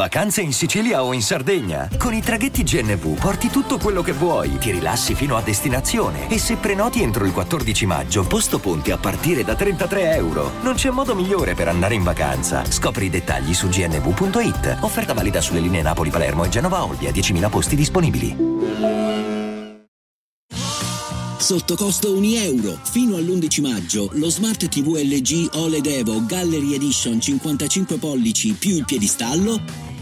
Vacanze in Sicilia o in Sardegna? Con i traghetti GNV porti tutto quello che vuoi, ti rilassi fino a destinazione e se prenoti entro il 14 maggio, posto ponti a partire da 33 euro. Non c'è modo migliore per andare in vacanza. Scopri i dettagli su gnv.it. Offerta valida sulle linee Napoli-Palermo e Genova-Olbia, 10.000 posti disponibili. Sotto costo 1 euro. Fino all'11 maggio lo Smart TV LG OLED Evo Gallery Edition 55 pollici più il piedistallo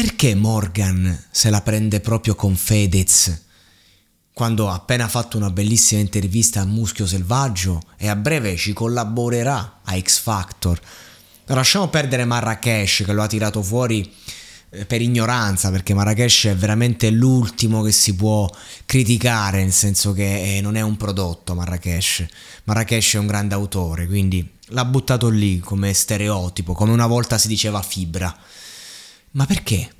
Perché Morgan se la prende proprio con Fedez? quando ha appena fatto una bellissima intervista a Muschio Selvaggio e a breve ci collaborerà a X Factor. Lasciamo perdere Marrakesh che lo ha tirato fuori eh, per ignoranza, perché Marrakesh è veramente l'ultimo che si può criticare, nel senso che eh, non è un prodotto Marrakesh. Marrakesh è un grande autore, quindi l'ha buttato lì come stereotipo, come una volta si diceva fibra. Ma perché?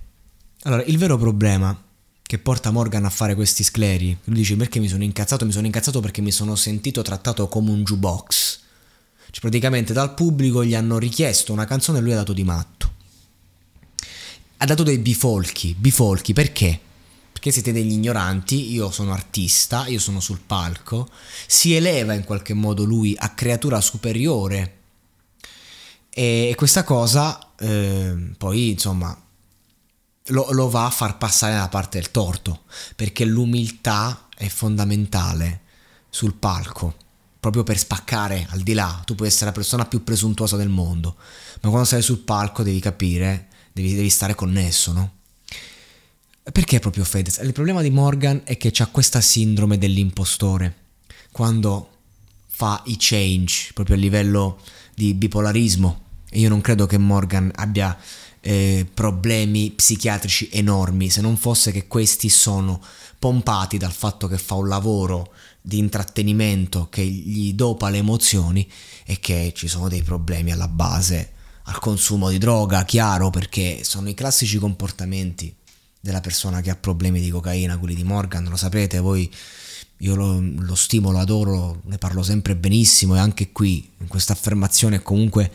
Allora, il vero problema che porta Morgan a fare questi scleri. Lui dice perché mi sono incazzato? Mi sono incazzato perché mi sono sentito trattato come un jukebox. Cioè, praticamente dal pubblico gli hanno richiesto una canzone e lui ha dato di matto. Ha dato dei bifolchi. Bifolchi perché? Perché siete degli ignoranti, io sono artista, io sono sul palco. Si eleva in qualche modo lui a creatura superiore. E questa cosa, eh, poi insomma, lo, lo va a far passare dalla parte del torto, perché l'umiltà è fondamentale sul palco, proprio per spaccare al di là. Tu puoi essere la persona più presuntuosa del mondo, ma quando sei sul palco devi capire, devi, devi stare connesso, no? Perché proprio Fedez? Il problema di Morgan è che ha questa sindrome dell'impostore. Quando fa i change, proprio a livello di bipolarismo, e io non credo che Morgan abbia eh, problemi psichiatrici enormi, se non fosse che questi sono pompati dal fatto che fa un lavoro di intrattenimento che gli dopa le emozioni e che ci sono dei problemi alla base al consumo di droga, chiaro, perché sono i classici comportamenti della persona che ha problemi di cocaina, quelli di Morgan, lo sapete, voi io lo, lo stimo, lo adoro, ne parlo sempre benissimo e anche qui in questa affermazione comunque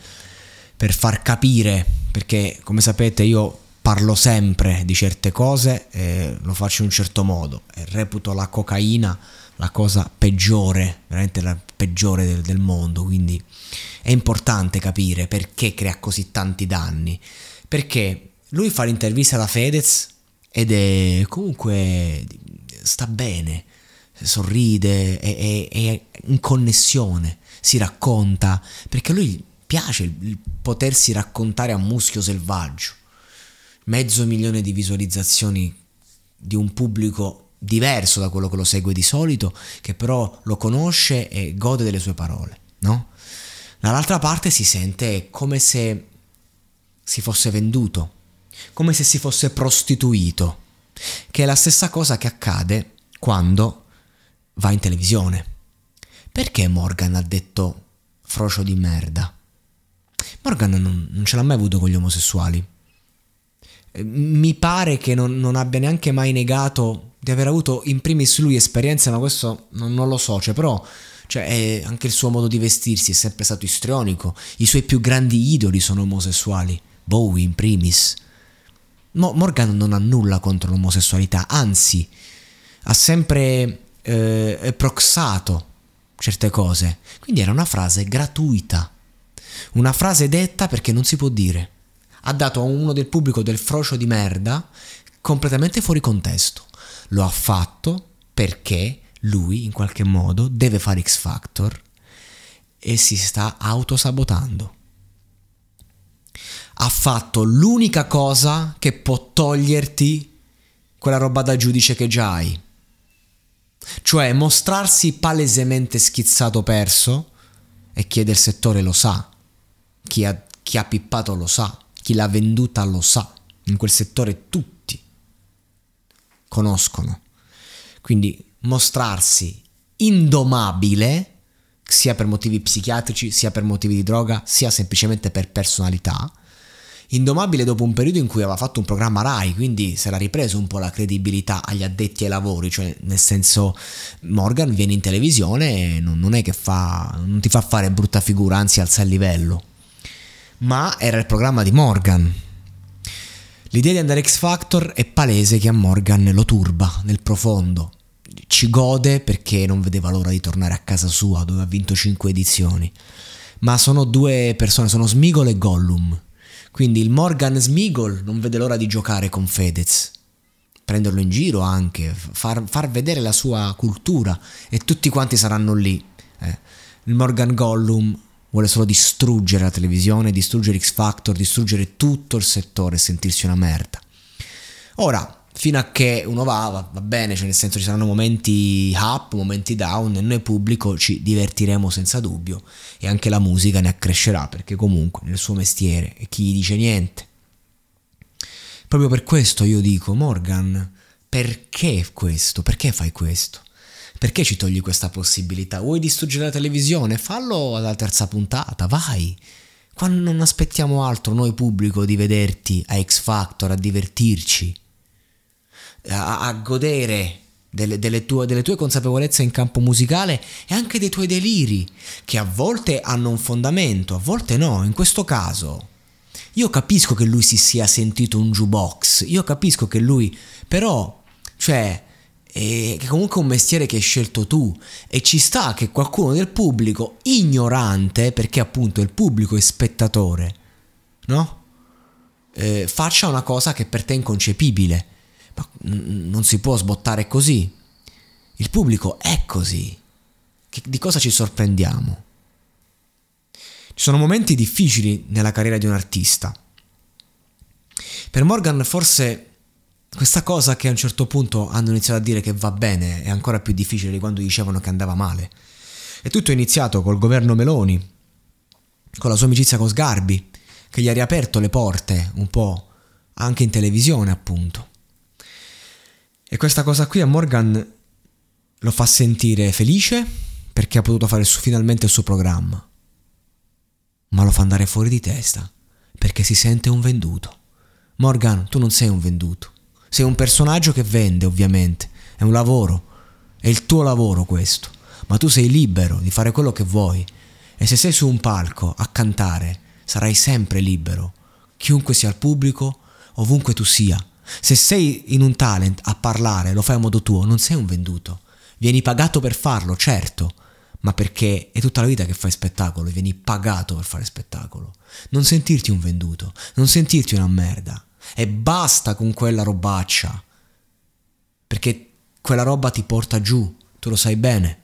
per far capire, perché come sapete io parlo sempre di certe cose e lo faccio in un certo modo e reputo la cocaina la cosa peggiore, veramente la peggiore del, del mondo, quindi è importante capire perché crea così tanti danni, perché lui fa l'intervista da Fedez ed è comunque sta bene, sorride, è, è, è in connessione, si racconta, perché lui piace il potersi raccontare a muschio selvaggio. Mezzo milione di visualizzazioni di un pubblico diverso da quello che lo segue di solito, che però lo conosce e gode delle sue parole, no? Dall'altra parte si sente come se si fosse venduto, come se si fosse prostituito, che è la stessa cosa che accade quando va in televisione. Perché Morgan ha detto frocio di merda? Morgan non, non ce l'ha mai avuto con gli omosessuali. Eh, mi pare che non, non, abbia neanche mai negato di aver avuto in primis lui esperienze, ma questo non, non lo so, cioè, però cioè, anche il suo modo di vestirsi è sempre stato istrionico. I suoi più grandi idoli sono omosessuali, Bowie in primis. Mo- Morgan non ha nulla contro l'omosessualità, anzi, ha sempre eh, proxato certe cose. Quindi era una frase gratuita. Una frase detta perché non si può dire. Ha dato a uno del pubblico del frocio di merda completamente fuori contesto. Lo ha fatto perché lui in qualche modo deve fare X Factor e si sta autosabotando. Ha fatto l'unica cosa che può toglierti quella roba da giudice che già hai. Cioè mostrarsi palesemente schizzato perso e chi è settore lo sa chi ha, chi ha pippato lo sa, chi l'ha venduta lo sa. In quel settore tutti conoscono. Quindi mostrarsi indomabile, sia per motivi psichiatrici, sia per motivi di droga, sia semplicemente per personalità, indomabile dopo un periodo in cui aveva fatto un programma RAI, quindi si era ripreso un po' la credibilità agli addetti ai lavori, cioè nel senso Morgan viene in televisione e non, non è che fa, non ti fa fare brutta figura, anzi alza il livello. Ma era il programma di Morgan. L'idea di andare X Factor è palese che a Morgan lo turba nel profondo. Ci gode perché non vedeva l'ora di tornare a casa sua dove ha vinto 5 edizioni. Ma sono due persone, sono Smigol e Gollum quindi il Morgan Smigol non vede l'ora di giocare con Fedez, prenderlo in giro anche, far, far vedere la sua cultura e tutti quanti saranno lì. Eh. Il Morgan Gollum vuole solo distruggere la televisione, distruggere X Factor, distruggere tutto il settore e sentirsi una merda. Ora, fino a che uno va, va, va, bene, cioè nel senso ci saranno momenti up, momenti down e noi pubblico ci divertiremo senza dubbio e anche la musica ne accrescerà perché comunque nel suo mestiere chi gli dice niente. Proprio per questo io dico, Morgan, perché questo? Perché fai questo? Perché ci togli questa possibilità? Vuoi distruggere la televisione? Fallo alla terza puntata, vai! Quando non aspettiamo altro noi pubblico di vederti a X Factor, a divertirci a, a godere delle, delle, tue, delle, tue, consapevolezze in campo musicale e anche dei tuoi deliri, che a volte hanno un fondamento, a volte no. In questo caso, io capisco che lui si sia sentito un jukebox, io capisco che lui, però, cioè, è comunque un mestiere che hai scelto tu e ci sta che qualcuno del pubblico, ignorante, perché appunto il pubblico è spettatore, no? Eh, faccia una cosa che per te è inconcepibile ma non si può sbottare così. Il pubblico è così. Che, di cosa ci sorprendiamo? Ci sono momenti difficili nella carriera di un artista. Per Morgan forse questa cosa che a un certo punto hanno iniziato a dire che va bene è ancora più difficile di quando dicevano che andava male. E tutto è iniziato col governo Meloni, con la sua amicizia con Sgarbi, che gli ha riaperto le porte un po' anche in televisione appunto. E questa cosa qui a Morgan lo fa sentire felice perché ha potuto fare su, finalmente il suo programma, ma lo fa andare fuori di testa perché si sente un venduto. Morgan, tu non sei un venduto, sei un personaggio che vende ovviamente, è un lavoro, è il tuo lavoro questo, ma tu sei libero di fare quello che vuoi. E se sei su un palco a cantare sarai sempre libero, chiunque sia il pubblico, ovunque tu sia. Se sei in un talent a parlare, lo fai a modo tuo, non sei un venduto. Vieni pagato per farlo, certo, ma perché è tutta la vita che fai spettacolo e vieni pagato per fare spettacolo. Non sentirti un venduto, non sentirti una merda. E basta con quella robaccia. Perché quella roba ti porta giù, tu lo sai bene.